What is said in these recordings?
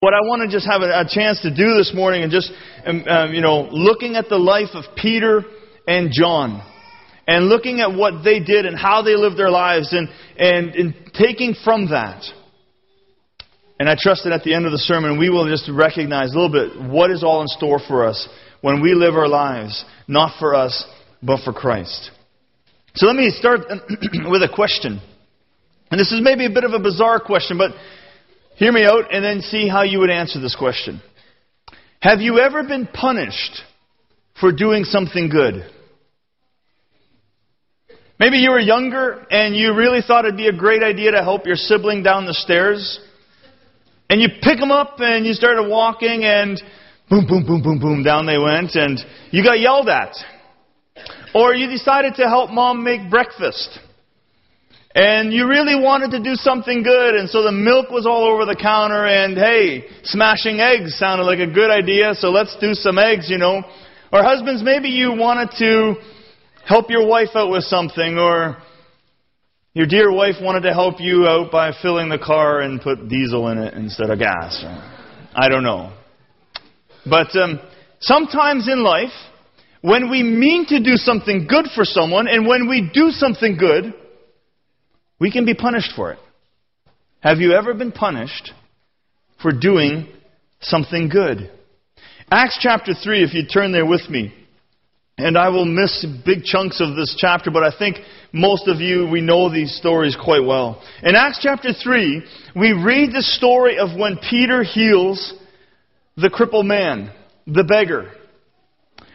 What I want to just have a, a chance to do this morning and just, um, um, you know, looking at the life of Peter and John and looking at what they did and how they lived their lives and, and, and taking from that. And I trust that at the end of the sermon, we will just recognize a little bit what is all in store for us when we live our lives, not for us, but for Christ. So let me start with a question. And this is maybe a bit of a bizarre question, but Hear me out and then see how you would answer this question. Have you ever been punished for doing something good? Maybe you were younger and you really thought it'd be a great idea to help your sibling down the stairs. And you pick them up and you started walking and boom, boom, boom, boom, boom, down they went and you got yelled at. Or you decided to help mom make breakfast. And you really wanted to do something good, and so the milk was all over the counter, and hey, smashing eggs sounded like a good idea, so let's do some eggs, you know. Or husbands, maybe you wanted to help your wife out with something, or your dear wife wanted to help you out by filling the car and put diesel in it instead of gas. I don't know. But um, sometimes in life, when we mean to do something good for someone, and when we do something good, we can be punished for it. Have you ever been punished for doing something good? Acts chapter 3, if you turn there with me. And I will miss big chunks of this chapter, but I think most of you, we know these stories quite well. In Acts chapter 3, we read the story of when Peter heals the crippled man, the beggar.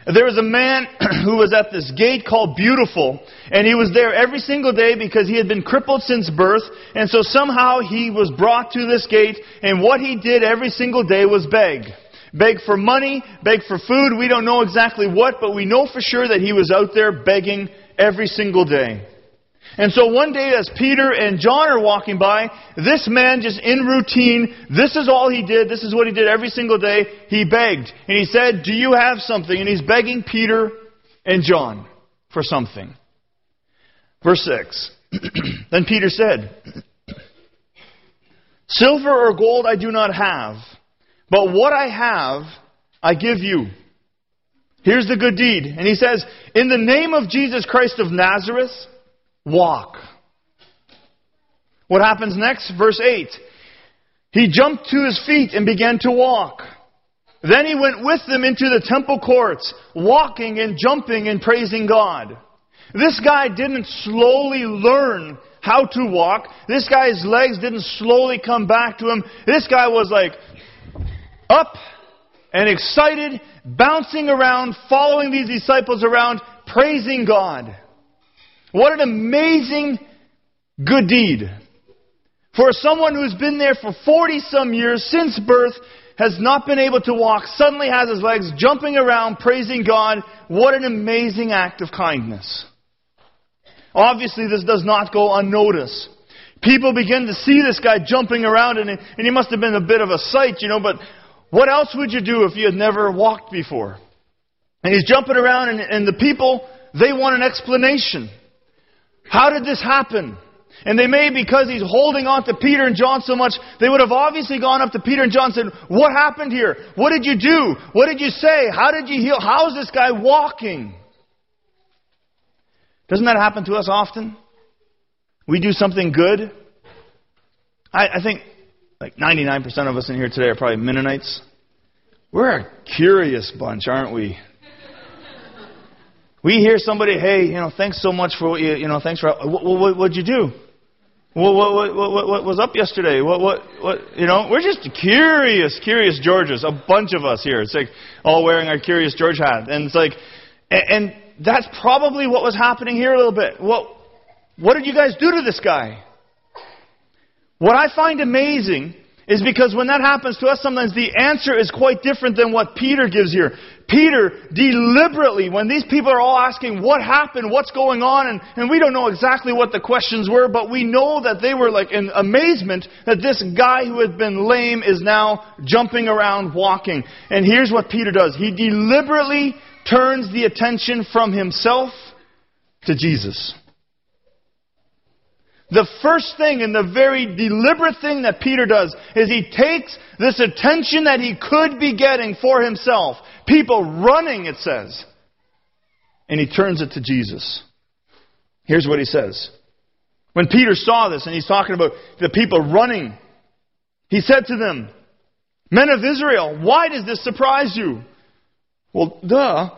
There was a man who was at this gate called Beautiful, and he was there every single day because he had been crippled since birth, and so somehow he was brought to this gate, and what he did every single day was beg. Beg for money, beg for food, we don't know exactly what, but we know for sure that he was out there begging every single day. And so one day as Peter and John are walking by, this man just in routine, this is all he did, this is what he did every single day, he begged. And he said, do you have something? And he's begging Peter and John for something. Verse 6. then Peter said, Silver or gold I do not have, but what I have I give you. Here's the good deed. And he says, In the name of Jesus Christ of Nazareth, walk. What happens next? Verse 8. He jumped to his feet and began to walk. Then he went with them into the temple courts, walking and jumping and praising God. This guy didn't slowly learn how to walk. This guy's legs didn't slowly come back to him. This guy was like up and excited, bouncing around, following these disciples around, praising God. What an amazing good deed. For someone who's been there for 40 some years, since birth, has not been able to walk, suddenly has his legs jumping around, praising God. What an amazing act of kindness. Obviously, this does not go unnoticed. People begin to see this guy jumping around, and, and he must have been a bit of a sight, you know, but what else would you do if you had never walked before? And he's jumping around, and, and the people, they want an explanation. How did this happen? And they may, because he's holding on to Peter and John so much, they would have obviously gone up to Peter and John and said, What happened here? What did you do? What did you say? How did you heal? How is this guy walking? Doesn't that happen to us often? We do something good. I, I think like 99% of us in here today are probably Mennonites. We're a curious bunch, aren't we? We hear somebody, hey, you know, thanks so much for what you, you know, thanks for, what, what, what'd you do? What, what, what, what, what was up yesterday? What, what, what, you know, we're just curious, curious Georges, a bunch of us here. It's like all wearing our Curious George hat. And it's like, and, and that's probably what was happening here a little bit. What, what did you guys do to this guy? What I find amazing is because when that happens to us, sometimes the answer is quite different than what Peter gives here. Peter deliberately, when these people are all asking what happened, what's going on, and, and we don't know exactly what the questions were, but we know that they were like in amazement that this guy who had been lame is now jumping around walking. And here's what Peter does. He deliberately turns the attention from himself to Jesus. the first thing and the very deliberate thing that Peter does is he takes this attention that he could be getting for himself, people running, it says, and he turns it to Jesus. Here's what he says. When Peter saw this, and he's talking about the people running, he said to them, Men of Israel, why does this surprise you? Well, duh.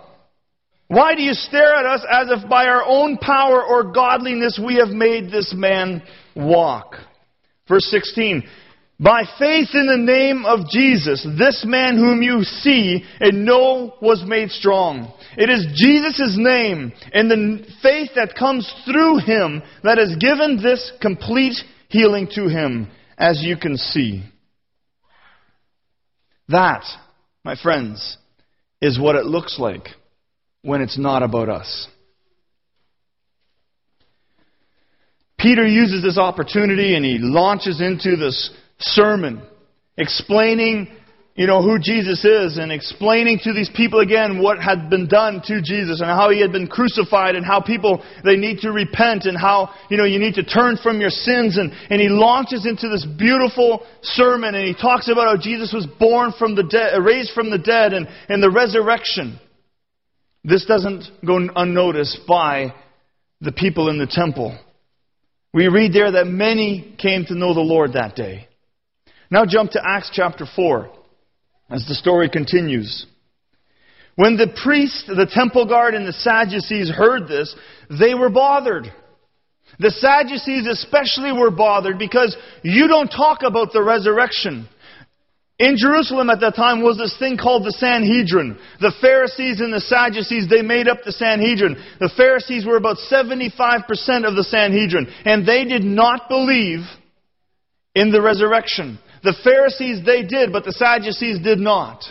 Why do you stare at us as if by our own power or godliness we have made this man walk? Verse 16. By faith in the name of Jesus, this man whom you see and know was made strong. It is Jesus' name and the faith that comes through him that has given this complete healing to him, as you can see. That, my friends, is what it looks like when it's not about us. Peter uses this opportunity and he launches into this sermon explaining you know, who Jesus is and explaining to these people again what had been done to Jesus and how he had been crucified and how people, they need to repent and how, you know, you need to turn from your sins. And, and he launches into this beautiful sermon and he talks about how Jesus was born from the dead, uh, raised from the dead and, and the resurrection. This doesn't go unnoticed by the people in the temple. We read there that many came to know the Lord that day. Now jump to Acts chapter 4 as the story continues. When the priest, the temple guard, and the Sadducees heard this, they were bothered. The Sadducees especially were bothered because you don't talk about the resurrection. In Jerusalem at that time was this thing called the Sanhedrin. The Pharisees and the Sadducees, they made up the Sanhedrin. The Pharisees were about 75% of the Sanhedrin, and they did not believe in the resurrection. The Pharisees, they did, but the Sadducees did not.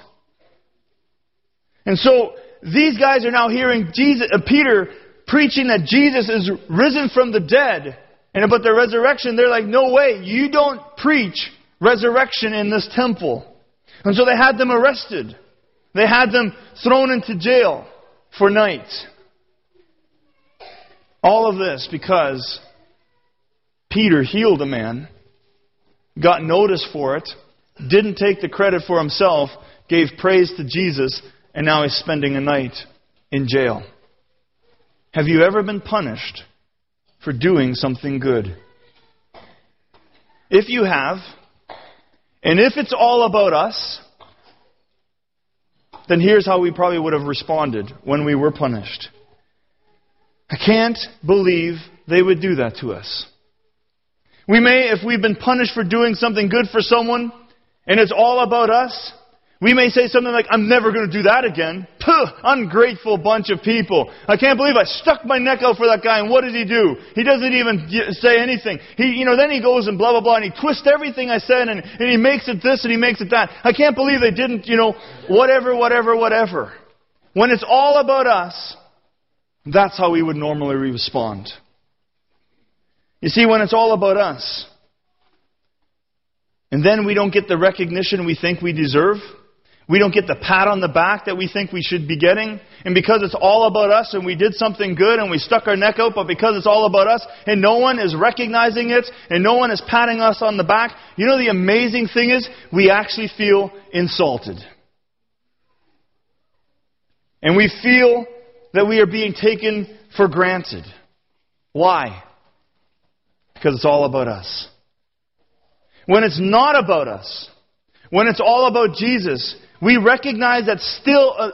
And so, these guys are now hearing Jesus, uh, Peter preaching that Jesus is risen from the dead and about the resurrection. They're like, no way, you don't preach resurrection in this temple. And so they had them arrested. They had them thrown into jail for night. All of this because Peter healed a man got notice for it, didn't take the credit for himself, gave praise to Jesus, and now he's spending a night in jail. Have you ever been punished for doing something good? If you have, and if it's all about us, then here's how we probably would have responded when we were punished. I can't believe they would do that to us. We may, if we've been punished for doing something good for someone, and it's all about us, we may say something like, I'm never going to do that again. Puh, ungrateful bunch of people. I can't believe I stuck my neck out for that guy, and what did he do? He doesn't even say anything. He, you know, then he goes and blah, blah, blah, and he twists everything I said, and, and he makes it this and he makes it that. I can't believe they didn't, you know, whatever, whatever, whatever. When it's all about us, that's how we would normally respond. You see, when it's all about us, and then we don't get the recognition we think we deserve, we don't get the pat on the back that we think we should be getting, and because it's all about us and we did something good and we stuck our neck out, but because it's all about us and no one is recognizing it and no one is patting us on the back, you know the amazing thing is we actually feel insulted. And we feel that we are being taken for granted. Why? Because it's all about us. When it's not about us, when it's all about Jesus, we recognize that still uh,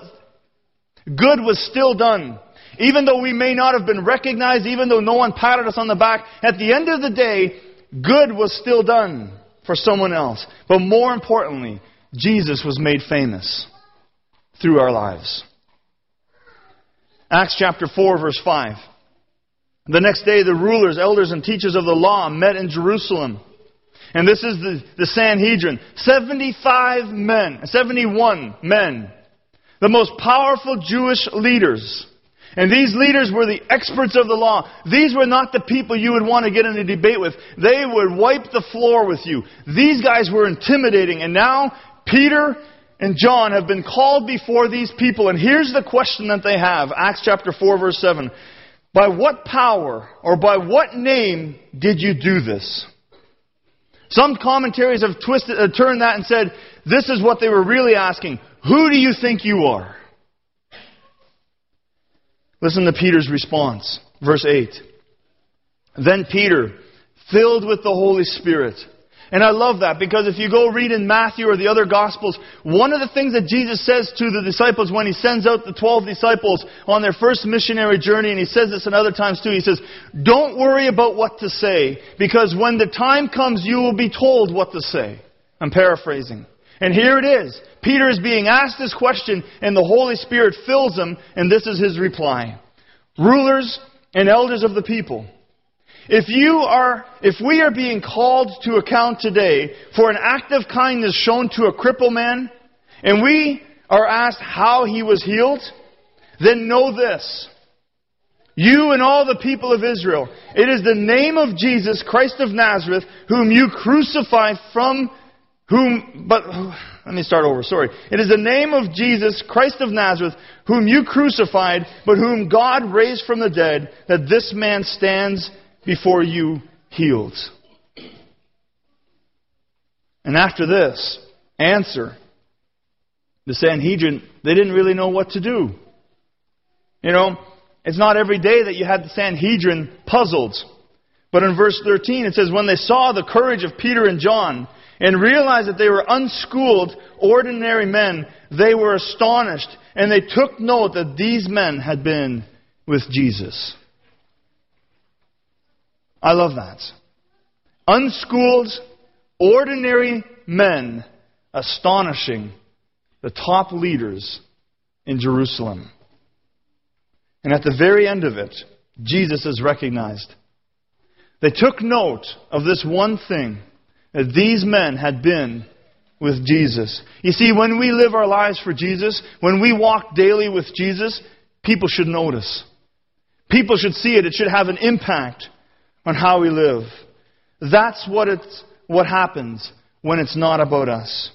good was still done. Even though we may not have been recognized, even though no one patted us on the back, at the end of the day, good was still done for someone else. But more importantly, Jesus was made famous through our lives. Acts chapter 4 verse 5. The next day, the rulers, elders, and teachers of the law met in Jerusalem. And this is the, the Sanhedrin. 75 men, 71 men. The most powerful Jewish leaders. And these leaders were the experts of the law. These were not the people you would want to get in a debate with. They would wipe the floor with you. These guys were intimidating. And now, Peter and John have been called before these people. And here's the question that they have. Acts chapter 4 verse 7. By what power or by what name did you do this? Some commentaries have twisted, uh, turned that and said, this is what they were really asking. Who do you think you are? Listen to Peter's response. Verse 8. Then Peter, filled with the Holy Spirit, and I love that because if you go read in Matthew or the other Gospels, one of the things that Jesus says to the disciples when he sends out the 12 disciples on their first missionary journey, and he says this in other times too, he says, Don't worry about what to say, because when the time comes, you will be told what to say. I'm paraphrasing. And here it is. Peter is being asked this question, and the Holy Spirit fills him, and this is his reply. Rulers and elders of the people. If you are, if we are being called to account today for an act of kindness shown to a crippled man, and we are asked how he was healed, then know this. You and all the people of Israel, it is the name of Jesus, Christ of Nazareth, whom you crucified from whom, but, let me start over, sorry. It is the name of Jesus, Christ of Nazareth, whom you crucified, but whom God raised from the dead, that this man stands before you healed. And after this answer, the Sanhedrin, they didn't really know what to do. You know, it's not every day that you had the Sanhedrin puzzled. But in verse 13 it says, When they saw the courage of Peter and John and realized that they were unschooled, ordinary men, they were astonished and they took note that these men had been with Jesus. I love that. Unschooled, ordinary men astonishing the top leaders in Jerusalem. And at the very end of it, Jesus is recognized. They took note of this one thing that these men had been with Jesus. You see, when we live our lives for Jesus, when we walk daily with Jesus, people should notice. People should see it. It should have an impact on how we live. That's what it's, what happens when it's not about us.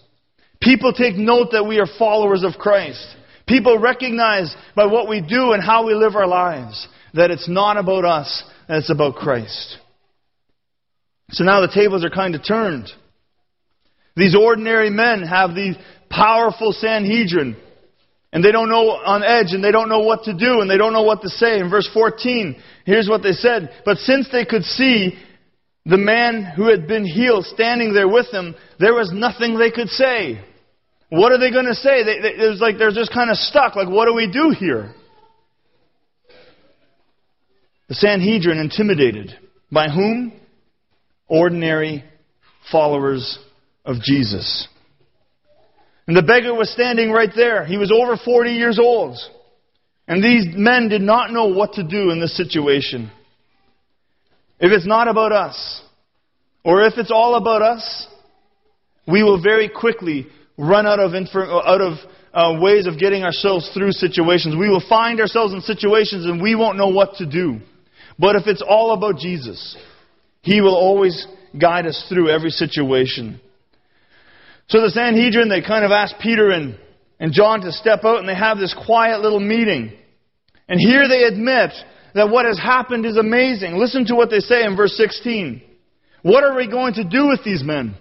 People take note that we are followers of Christ. People recognize by what we do and how we live our lives that it's not about us, that it's about Christ. So now the tables are kind of turned. These ordinary men have the powerful Sanhedrin and they don't know on edge and they don't know what to do and they don't know what to say. In verse 14, here's what they said. But since they could see the man who had been healed standing there with them, there was nothing they could say. What are they going to say? They, they, it was like they're just kind of stuck. Like, what do we do here? The Sanhedrin intimidated. By whom? Ordinary followers of Jesus. And the beggar was standing right there. He was over 40 years old. And these men did not know what to do in this situation. If it's not about us, or if it's all about us, we will very quickly run out of, out of uh, ways of getting ourselves through situations. We will find ourselves in situations and we won't know what to do. But if it's all about Jesus, He will always guide us through every situation. So the Sanhedrin, they kind of ask Peter and, and John to step out and they have this quiet little meeting. And here they admit that what has happened is amazing. Listen to what they say in verse 16. What are we going to do with these men?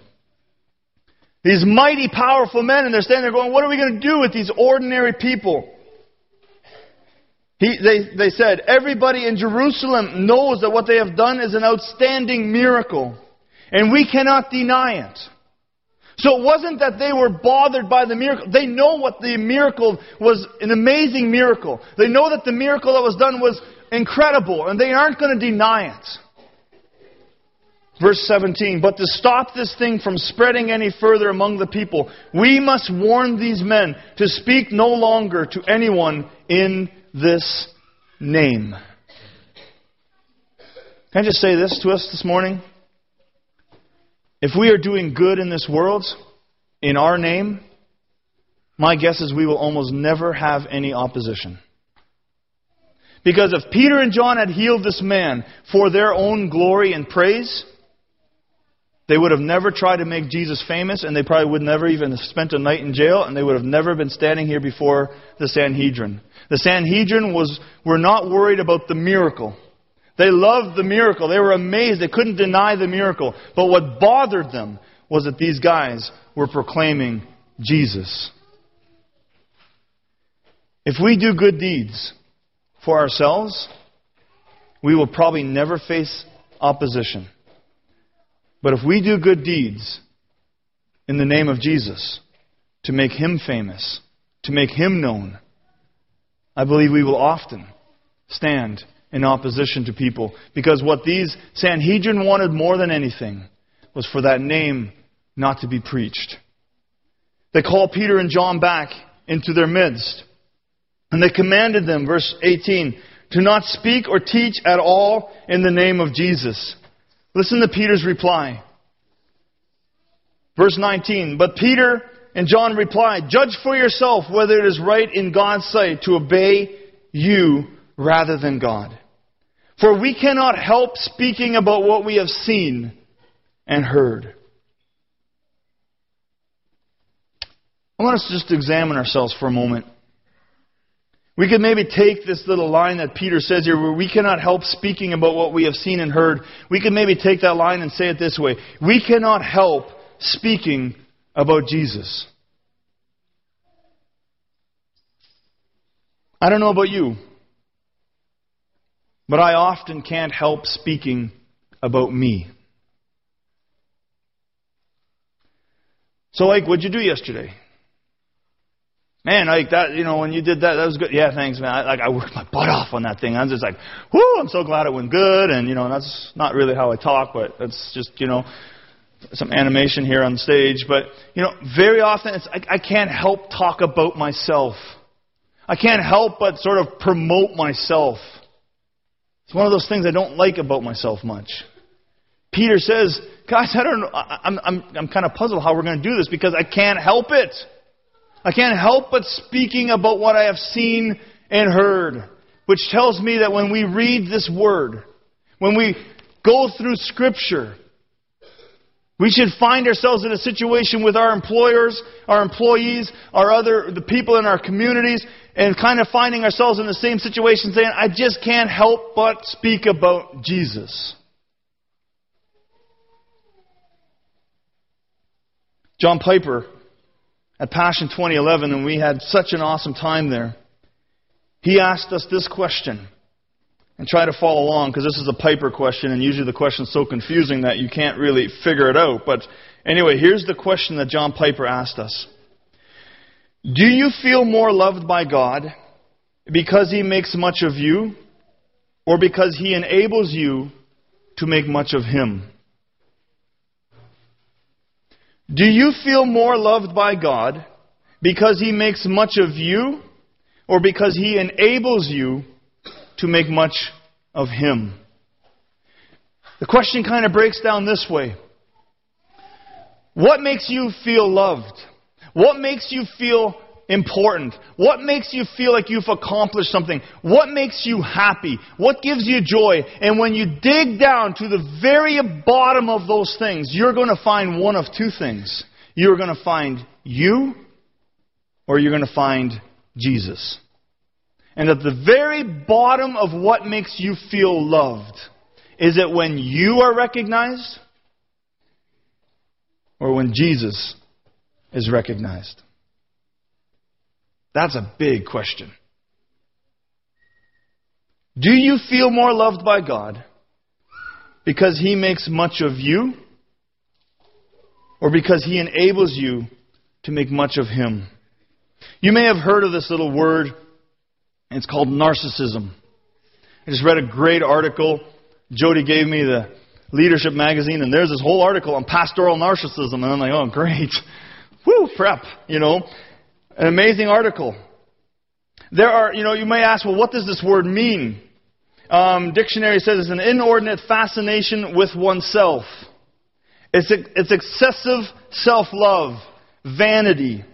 These mighty, powerful men, and they're standing there going, What are we going to do with these ordinary people? He, they, they said, Everybody in Jerusalem knows that what they have done is an outstanding miracle, and we cannot deny it. So it wasn't that they were bothered by the miracle. They know what the miracle was an amazing miracle. They know that the miracle that was done was incredible, and they aren't going to deny it. Verse 17, but to stop this thing from spreading any further among the people, we must warn these men to speak no longer to anyone in this name. Can I just say this to us this morning? If we are doing good in this world, in our name, my guess is we will almost never have any opposition. Because if Peter and John had healed this man for their own glory and praise, They would have never tried to make Jesus famous, and they probably would never even have spent a night in jail, and they would have never been standing here before the Sanhedrin. The Sanhedrin was, were not worried about the miracle. They loved the miracle. They were amazed. They couldn't deny the miracle. But what bothered them was that these guys were proclaiming Jesus. If we do good deeds for ourselves, we will probably never face opposition. But if we do good deeds in the name of Jesus to make him famous, to make him known, I believe we will often stand in opposition to people. Because what these Sanhedrin wanted more than anything was for that name not to be preached. They called Peter and John back into their midst. And they commanded them, verse 18, to not speak or teach at all in the name of Jesus. Listen to Peter's reply. Verse 19, but Peter and John replied, Judge for yourself whether it is right in God's sight to obey you rather than God. For we cannot help speaking about what we have seen and heard. I want us to just examine ourselves for a moment. We could maybe take this little line that Peter says here, where we cannot help speaking about what we have seen and heard. We could maybe take that line and say it this way We cannot help speaking about Jesus. I don't know about you, but I often can't help speaking about me. So, like, what'd you do yesterday? Man, like that, you know, when you did that, that was good. Yeah, thanks, man. I, like I worked my butt off on that thing. I was just like, whoo, I'm so glad it went good. And you know, that's not really how I talk, but that's just, you know, some animation here on stage. But you know, very often it's I, I can't help talk about myself. I can't help but sort of promote myself. It's one of those things I don't like about myself much. Peter says, guys, I don't know. I'm, I'm, I'm kind of puzzled how we're going to do this because I can't help it. I can't help but speaking about what I have seen and heard, which tells me that when we read this word, when we go through scripture, we should find ourselves in a situation with our employers, our employees, our other, the people in our communities, and kind of finding ourselves in the same situation saying, I just can't help but speak about Jesus. John Piper at Passion 2011, and we had such an awesome time there. He asked us this question. And try to follow along because this is a Piper question, and usually the question's so confusing that you can't really figure it out. But anyway, here's the question that John Piper asked us Do you feel more loved by God because He makes much of you, or because He enables you to make much of Him? Do you feel more loved by God because He makes much of you or because He enables you to make much of Him? The question kind of breaks down this way What makes you feel loved? What makes you feel important? What makes you feel like you've accomplished something? What makes you happy? What gives you joy? And when you dig down to the very bottom of those things, you're going to find one of two things. You're going to find you, or you're going to find Jesus. And at the very bottom of what makes you feel loved, is it when you are recognized, or when Jesus is recognized? That's a big question. Do you feel more loved by God because He makes much of you or because He enables you to make much of Him? You may have heard of this little word, and it's called narcissism. I just read a great article. Jody gave me the Leadership magazine, and there's this whole article on pastoral narcissism, and I'm like, oh, great. Woo, prep, you know. An amazing article. There are, you know, you may ask, well, what does this word mean? Um, dictionary says it's an inordinate fascination with oneself. It's, it's excessive self love, vanity.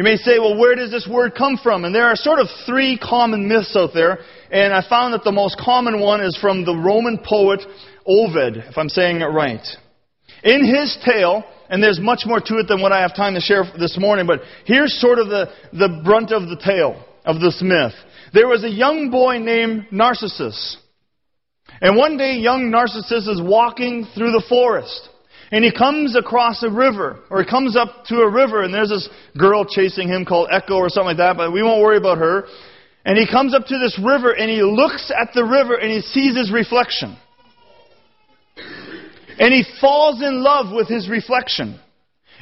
You may say, well, where does this word come from? And there are sort of three common myths out there, and I found that the most common one is from the Roman poet Ovid, if I'm saying it right. In his tale, and there's much more to it than what I have time to share this morning, but here's sort of the, the brunt of the tale of this myth. There was a young boy named Narcissus. And one day, young Narcissus is walking through the forest. And he comes across a river, or he comes up to a river, and there's this girl chasing him called Echo or something like that, but we won't worry about her. And he comes up to this river, and he looks at the river, and he sees his reflection. And he falls in love with his reflection.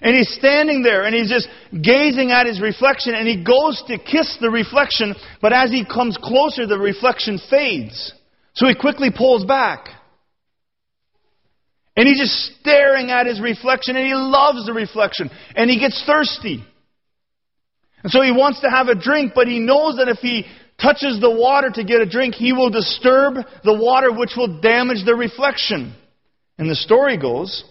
And he's standing there and he's just gazing at his reflection and he goes to kiss the reflection, but as he comes closer, the reflection fades. So he quickly pulls back. And he's just staring at his reflection and he loves the reflection and he gets thirsty. And so he wants to have a drink, but he knows that if he touches the water to get a drink, he will disturb the water which will damage the reflection. And the story goes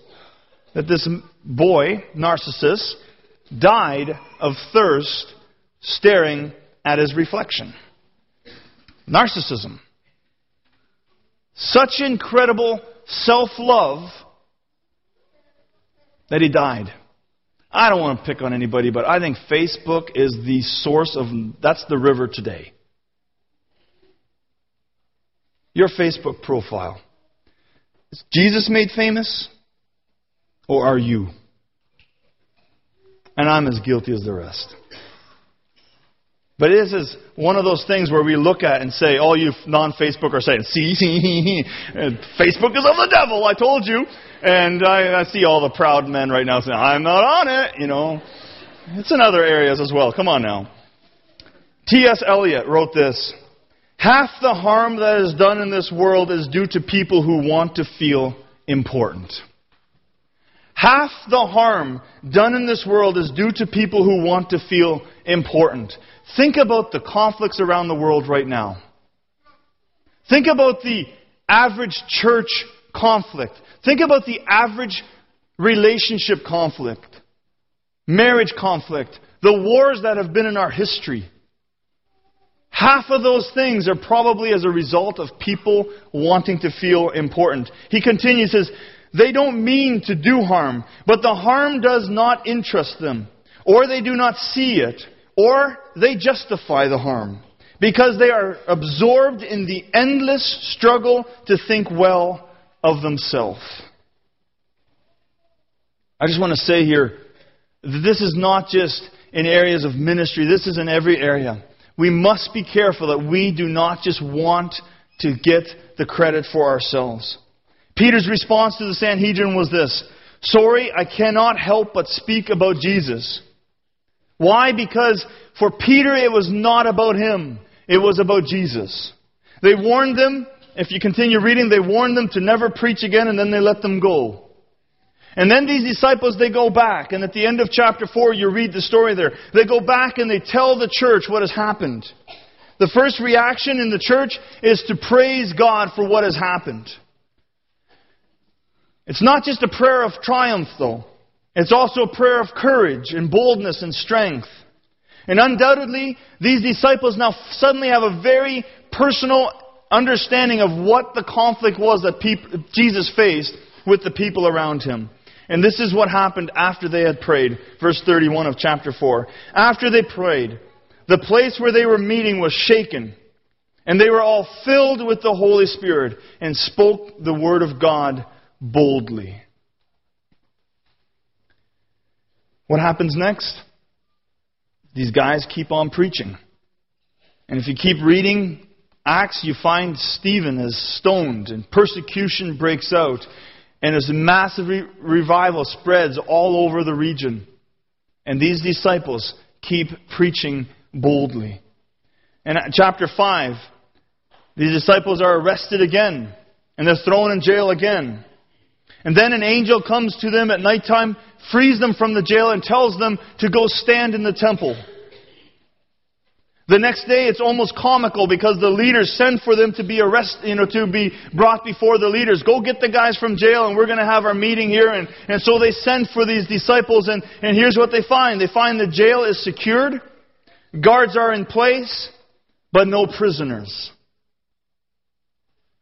that this boy, Narcissus, died of thirst staring at his reflection. Narcissism. Such incredible self love that he died. I don't want to pick on anybody, but I think Facebook is the source of, that's the river today. Your Facebook profile. Is Jesus made famous? Or are you? And I'm as guilty as the rest. But this is one of those things where we look at and say, all you non-Facebook are saying, see, Facebook is of the devil, I told you. And I, I see all the proud men right now saying, I'm not on it, you know. It's in other areas as well. Come on now. T.S. Eliot wrote this. Half the harm that is done in this world is due to people who want to feel important. Half the harm done in this world is due to people who want to feel important. Think about the conflicts around the world right now. Think about the average church conflict. Think about the average relationship conflict, marriage conflict, the wars that have been in our history. Half of those things are probably as a result of people wanting to feel important. He continues, says, they don't mean to do harm, but the harm does not interest them, or they do not see it, or they justify the harm, because they are absorbed in the endless struggle to think well of themselves. I just want to say here that this is not just in areas of ministry, this is in every area we must be careful that we do not just want to get the credit for ourselves. Peter's response to the Sanhedrin was this Sorry, I cannot help but speak about Jesus. Why? Because for Peter it was not about him, it was about Jesus. They warned them, if you continue reading, they warned them to never preach again and then they let them go. And then these disciples, they go back. And at the end of chapter 4, you read the story there. They go back and they tell the church what has happened. The first reaction in the church is to praise God for what has happened. It's not just a prayer of triumph, though. It's also a prayer of courage and boldness and strength. And undoubtedly, these disciples now suddenly have a very personal understanding of what the conflict was that Jesus faced with the people around him. And this is what happened after they had prayed. Verse 31 of chapter 4. After they prayed, the place where they were meeting was shaken, and they were all filled with the Holy Spirit and spoke the word of God boldly. What happens next? These guys keep on preaching. And if you keep reading Acts, you find Stephen is stoned and persecution breaks out. And this massive re- revival spreads all over the region. And these disciples keep preaching boldly. And at chapter 5, these disciples are arrested again. And they're thrown in jail again. And then an angel comes to them at nighttime, frees them from the jail, and tells them to go stand in the temple. The next day, it's almost comical because the leaders send for them to be arrested, you know, to be brought before the leaders. Go get the guys from jail and we're going to have our meeting here. And, and so they send for these disciples and, and here's what they find. They find the jail is secured, guards are in place, but no prisoners.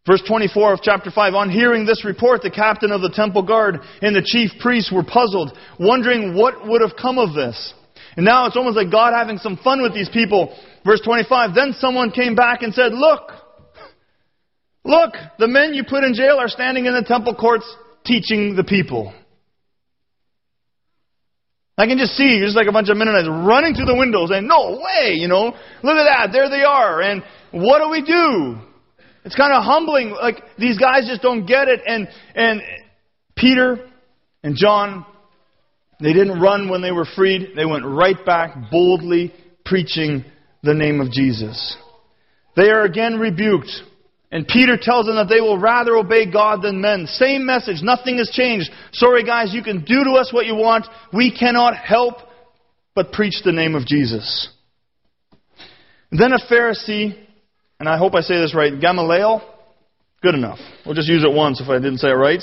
Verse 24 of chapter 5 On hearing this report, the captain of the temple guard and the chief priests were puzzled, wondering what would have come of this. And now it's almost like God having some fun with these people. Verse 25 Then someone came back and said, Look, look, the men you put in jail are standing in the temple courts teaching the people. I can just see just like a bunch of Mennonites running through the windows and no way, you know, look at that, there they are. And what do we do? It's kind of humbling. Like these guys just don't get it. And and Peter and John, they didn't run when they were freed. They went right back boldly preaching the name of Jesus. They are again rebuked. And Peter tells them that they will rather obey God than men. Same message. Nothing has changed. Sorry, guys, you can do to us what you want. We cannot help but preach the name of Jesus. Then a Pharisee, and I hope I say this right, Gamaliel, good enough. We'll just use it once if I didn't say it right.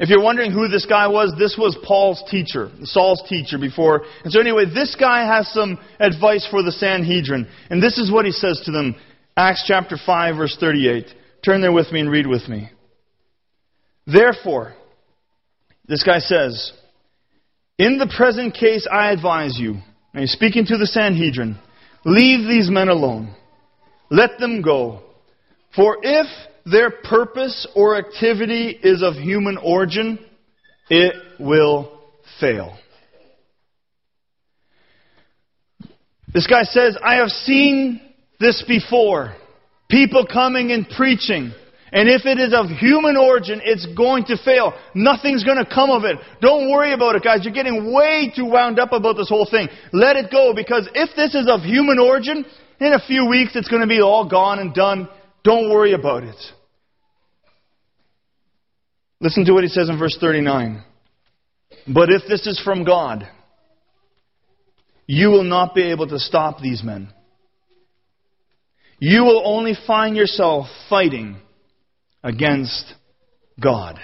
If you're wondering who this guy was, this was Paul's teacher, Saul's teacher before. And so anyway, this guy has some advice for the Sanhedrin. And this is what he says to them. Acts chapter 5 verse 38. Turn there with me and read with me. Therefore, this guy says, in the present case I advise you, and he's speaking to the Sanhedrin, leave these men alone. Let them go. For if their purpose or activity is of human origin, it will fail. This guy says, I have seen this before. People coming and preaching. And if it is of human origin, it's going to fail. Nothing's going to come of it. Don't worry about it, guys. You're getting way too wound up about this whole thing. Let it go, because if this is of human origin, in a few weeks it's going to be all gone and done. Don't worry about it. Listen to what he says in verse 39. But if this is from God, you will not be able to stop these men you will only find yourself fighting against God.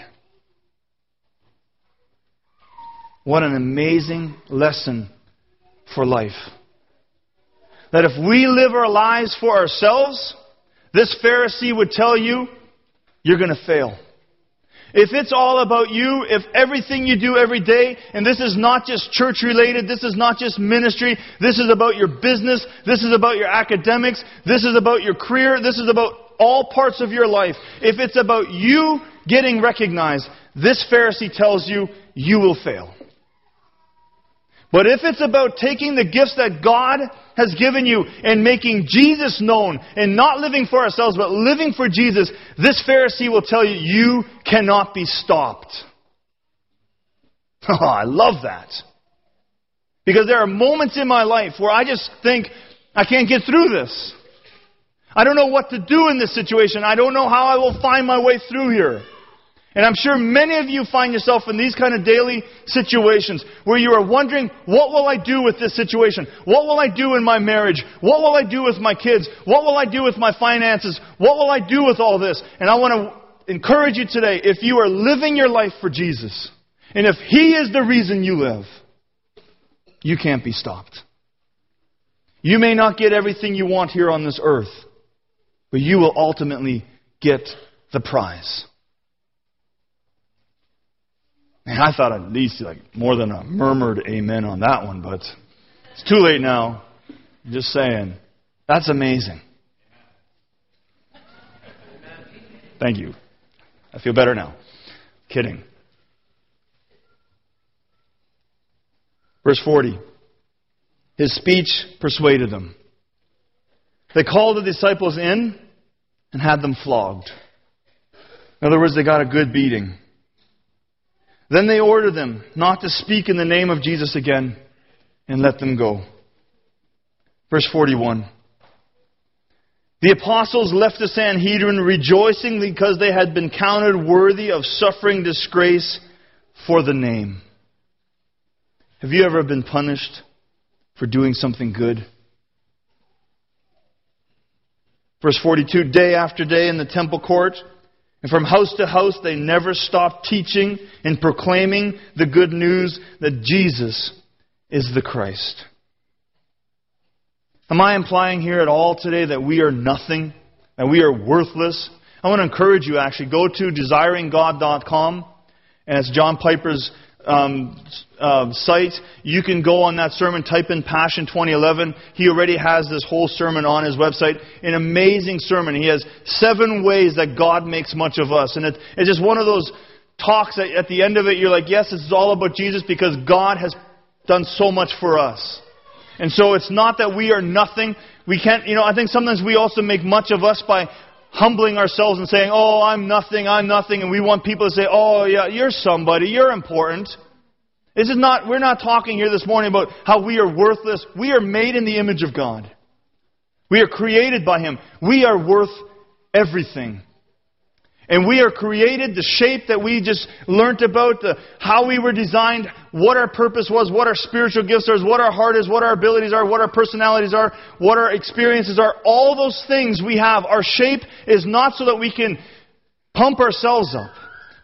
What an amazing lesson for life. That if we live our lives for ourselves, this Pharisee would tell you, you're going to fail. If it's all about you, if everything you do every day, and this is not just church related, this is not just ministry, this is about your business, this is about your academics, this is about your career, this is about all parts of your life. If it's about you getting recognized, this Pharisee tells you, you will fail. But if it's about taking the gifts that God has given you and making Jesus known and not living for ourselves but living for Jesus, this Pharisee will tell you, you cannot be stopped. Oh, I love that. Because there are moments in my life where I just think, I can't get through this. I don't know what to do in this situation. I don't know how I will find my way through here. And I'm sure many of you find yourself in these kind of daily situations where you are wondering, what will I do with this situation? What will I do in my marriage? What will I do with my kids? What will I do with my finances? What will I do with all this? And I want to encourage you today, if you are living your life for Jesus, and if He is the reason you live, you can't be stopped. You may not get everything you want here on this earth, but you will ultimately get the prize. Man, I thought at least like more than a murmured amen on that one, but it's too late now. I'm just saying. That's amazing. Thank you. I feel better now. Kidding. Verse 40. His speech persuaded them. They called the disciples in and had them flogged. In other words, they got a good beating. Then they ordered them not to speak in the name of Jesus again and let them go. Verse 41. The apostles left the Sanhedrin rejoicing because they had been counted worthy of suffering disgrace for the name. Have you ever been punished for doing something good? Verse 42 Day after day in the temple court, and from house to house, they never stopped teaching and proclaiming the good news that Jesus is the Christ. Am I implying here at all today that we are nothing? That we are worthless? I want to encourage you actually. Go to desiringgod.com, and it's John Piper's um, uh, site. You can go on that sermon, type in Passion 2011. He already has this whole sermon on his website. An amazing sermon. He has seven ways that God makes much of us. And it, it's just one of those talks that at the end of it, you're like, yes, is all about Jesus because God has done so much for us. And so it's not that we are nothing. We can't, you know, I think sometimes we also make much of us by humbling ourselves and saying, oh, I'm nothing, I'm nothing. And we want people to say, oh, yeah, you're somebody, you're important. This is not, we're not talking here this morning about how we are worthless. We are made in the image of God. We are created by Him. We are worth everything. And we are created, the shape that we just learned about, the, how we were designed, what our purpose was, what our spiritual gifts are, what our heart is, what our abilities are, what our personalities are, what our experiences are. All those things we have. Our shape is not so that we can pump ourselves up,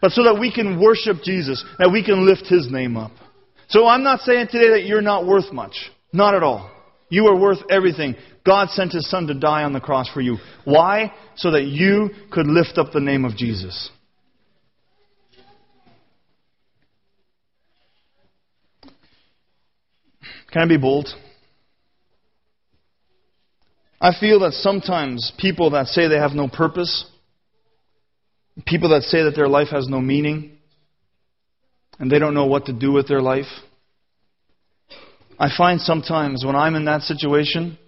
but so that we can worship Jesus, that we can lift His name up. So I'm not saying today that you're not worth much. Not at all. You are worth everything. God sent His Son to die on the cross for you. Why? So that you could lift up the name of Jesus. Can I be bold? I feel that sometimes people that say they have no purpose, people that say that their life has no meaning, and they don't know what to do with their life, I find sometimes when I'm in that situation,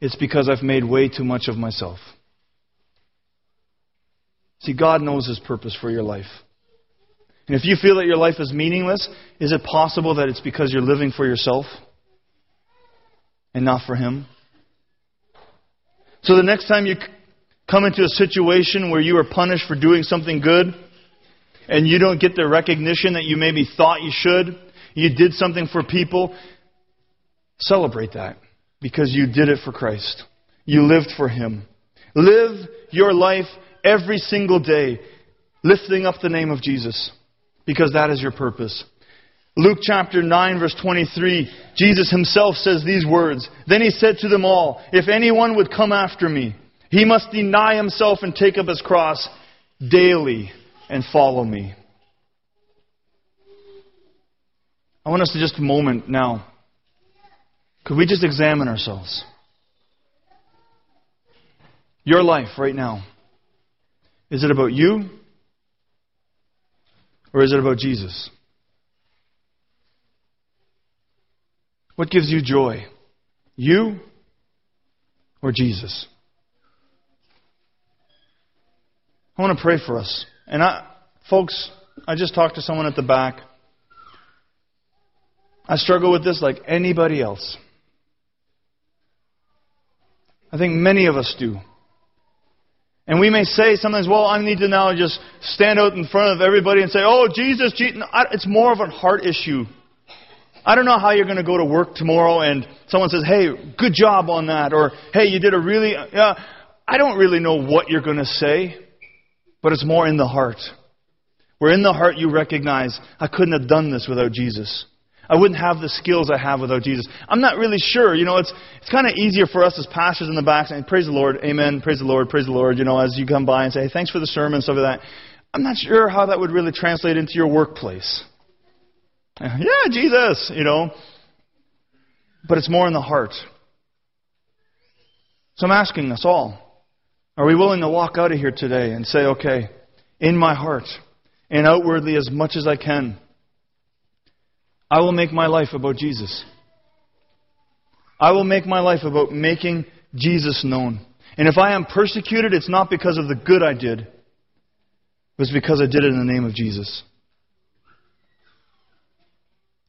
it's because I've made way too much of myself. See, God knows His purpose for your life. And if you feel that your life is meaningless, is it possible that it's because you're living for yourself and not for Him? So the next time you come into a situation where you are punished for doing something good and you don't get the recognition that you maybe thought you should, you did something for people, celebrate that because you did it for Christ. You lived for Him. Live your life every single day lifting up the name of Jesus because that is your purpose. Luke chapter 9 verse 23, Jesus himself says these words. Then he said to them all, If anyone would come after me, he must deny himself and take up his cross daily and follow me. I want us to just a moment now could we just examine ourselves? Your life right now. Is it about you? Or is it about Jesus? What gives you joy? You or Jesus? I want to pray for us. And I, folks, I just talked to someone at the back. I struggle with this like anybody else. I think many of us do. And we may say sometimes, well, I need to now just stand out in front of everybody and say, oh, Jesus, Jesus. It's more of a heart issue. I don't know how you're going to go to work tomorrow and someone says, hey, good job on that. Or, hey, you did a really, yeah. I don't really know what you're going to say, but it's more in the heart. Where in the heart you recognize, I couldn't have done this without Jesus. I wouldn't have the skills I have without Jesus. I'm not really sure. You know, it's, it's kind of easier for us as pastors in the back saying, Praise the Lord, Amen, praise the Lord, praise the Lord, you know, as you come by and say, Thanks for the sermon, stuff like that. I'm not sure how that would really translate into your workplace. Yeah, Jesus, you know. But it's more in the heart. So I'm asking us all are we willing to walk out of here today and say, okay, in my heart and outwardly as much as I can, I will make my life about Jesus. I will make my life about making Jesus known. And if I am persecuted, it's not because of the good I did, it's because I did it in the name of Jesus.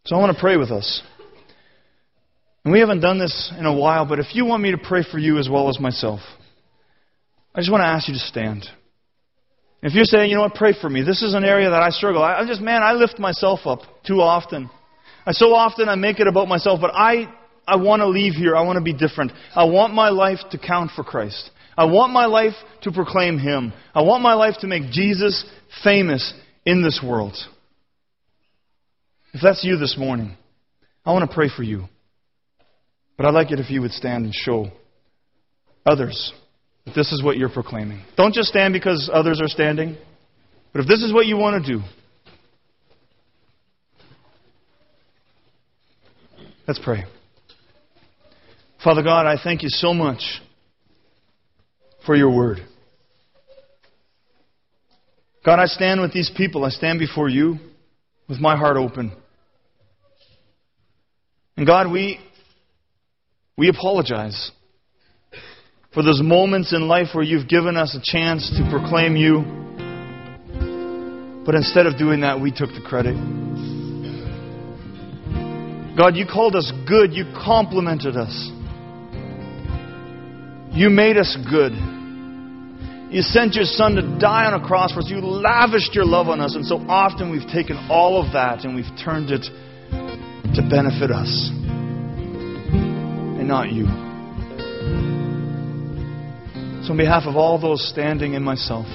So I want to pray with us. And we haven't done this in a while, but if you want me to pray for you as well as myself, I just want to ask you to stand. If you're saying, you know what, pray for me. This is an area that I struggle. I, I just, man, I lift myself up too often. I, so often I make it about myself, but I, I want to leave here. I want to be different. I want my life to count for Christ. I want my life to proclaim Him. I want my life to make Jesus famous in this world. If that's you this morning, I want to pray for you. But I'd like it if you would stand and show others that this is what you're proclaiming. Don't just stand because others are standing, but if this is what you want to do, let's pray. Father God, I thank you so much for your word. God, I stand with these people. I stand before you with my heart open. And God, we, we apologize for those moments in life where you've given us a chance to proclaim you. But instead of doing that, we took the credit. God, you called us good. You complimented us. You made us good. You sent your son to die on a cross for us. You lavished your love on us. And so often we've taken all of that and we've turned it to benefit us and not you. So, on behalf of all those standing and myself,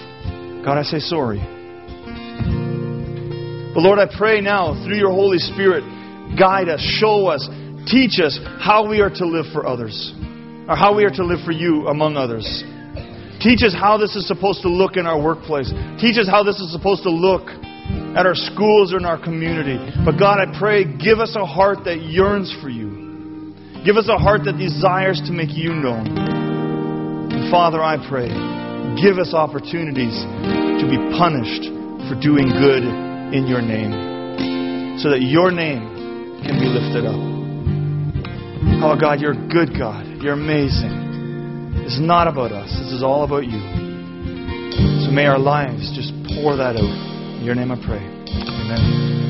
God, I say sorry. But Lord, I pray now through your Holy Spirit, guide us, show us, teach us how we are to live for others, or how we are to live for you among others. Teach us how this is supposed to look in our workplace. Teach us how this is supposed to look at our schools or in our community. But God, I pray, give us a heart that yearns for you. Give us a heart that desires to make you known. And Father, I pray, give us opportunities to be punished for doing good in your name so that your name can be lifted up. Oh God, you're a good God. You're amazing. This is not about us. This is all about you. So may our lives just pour that out. In your name I pray. Amen.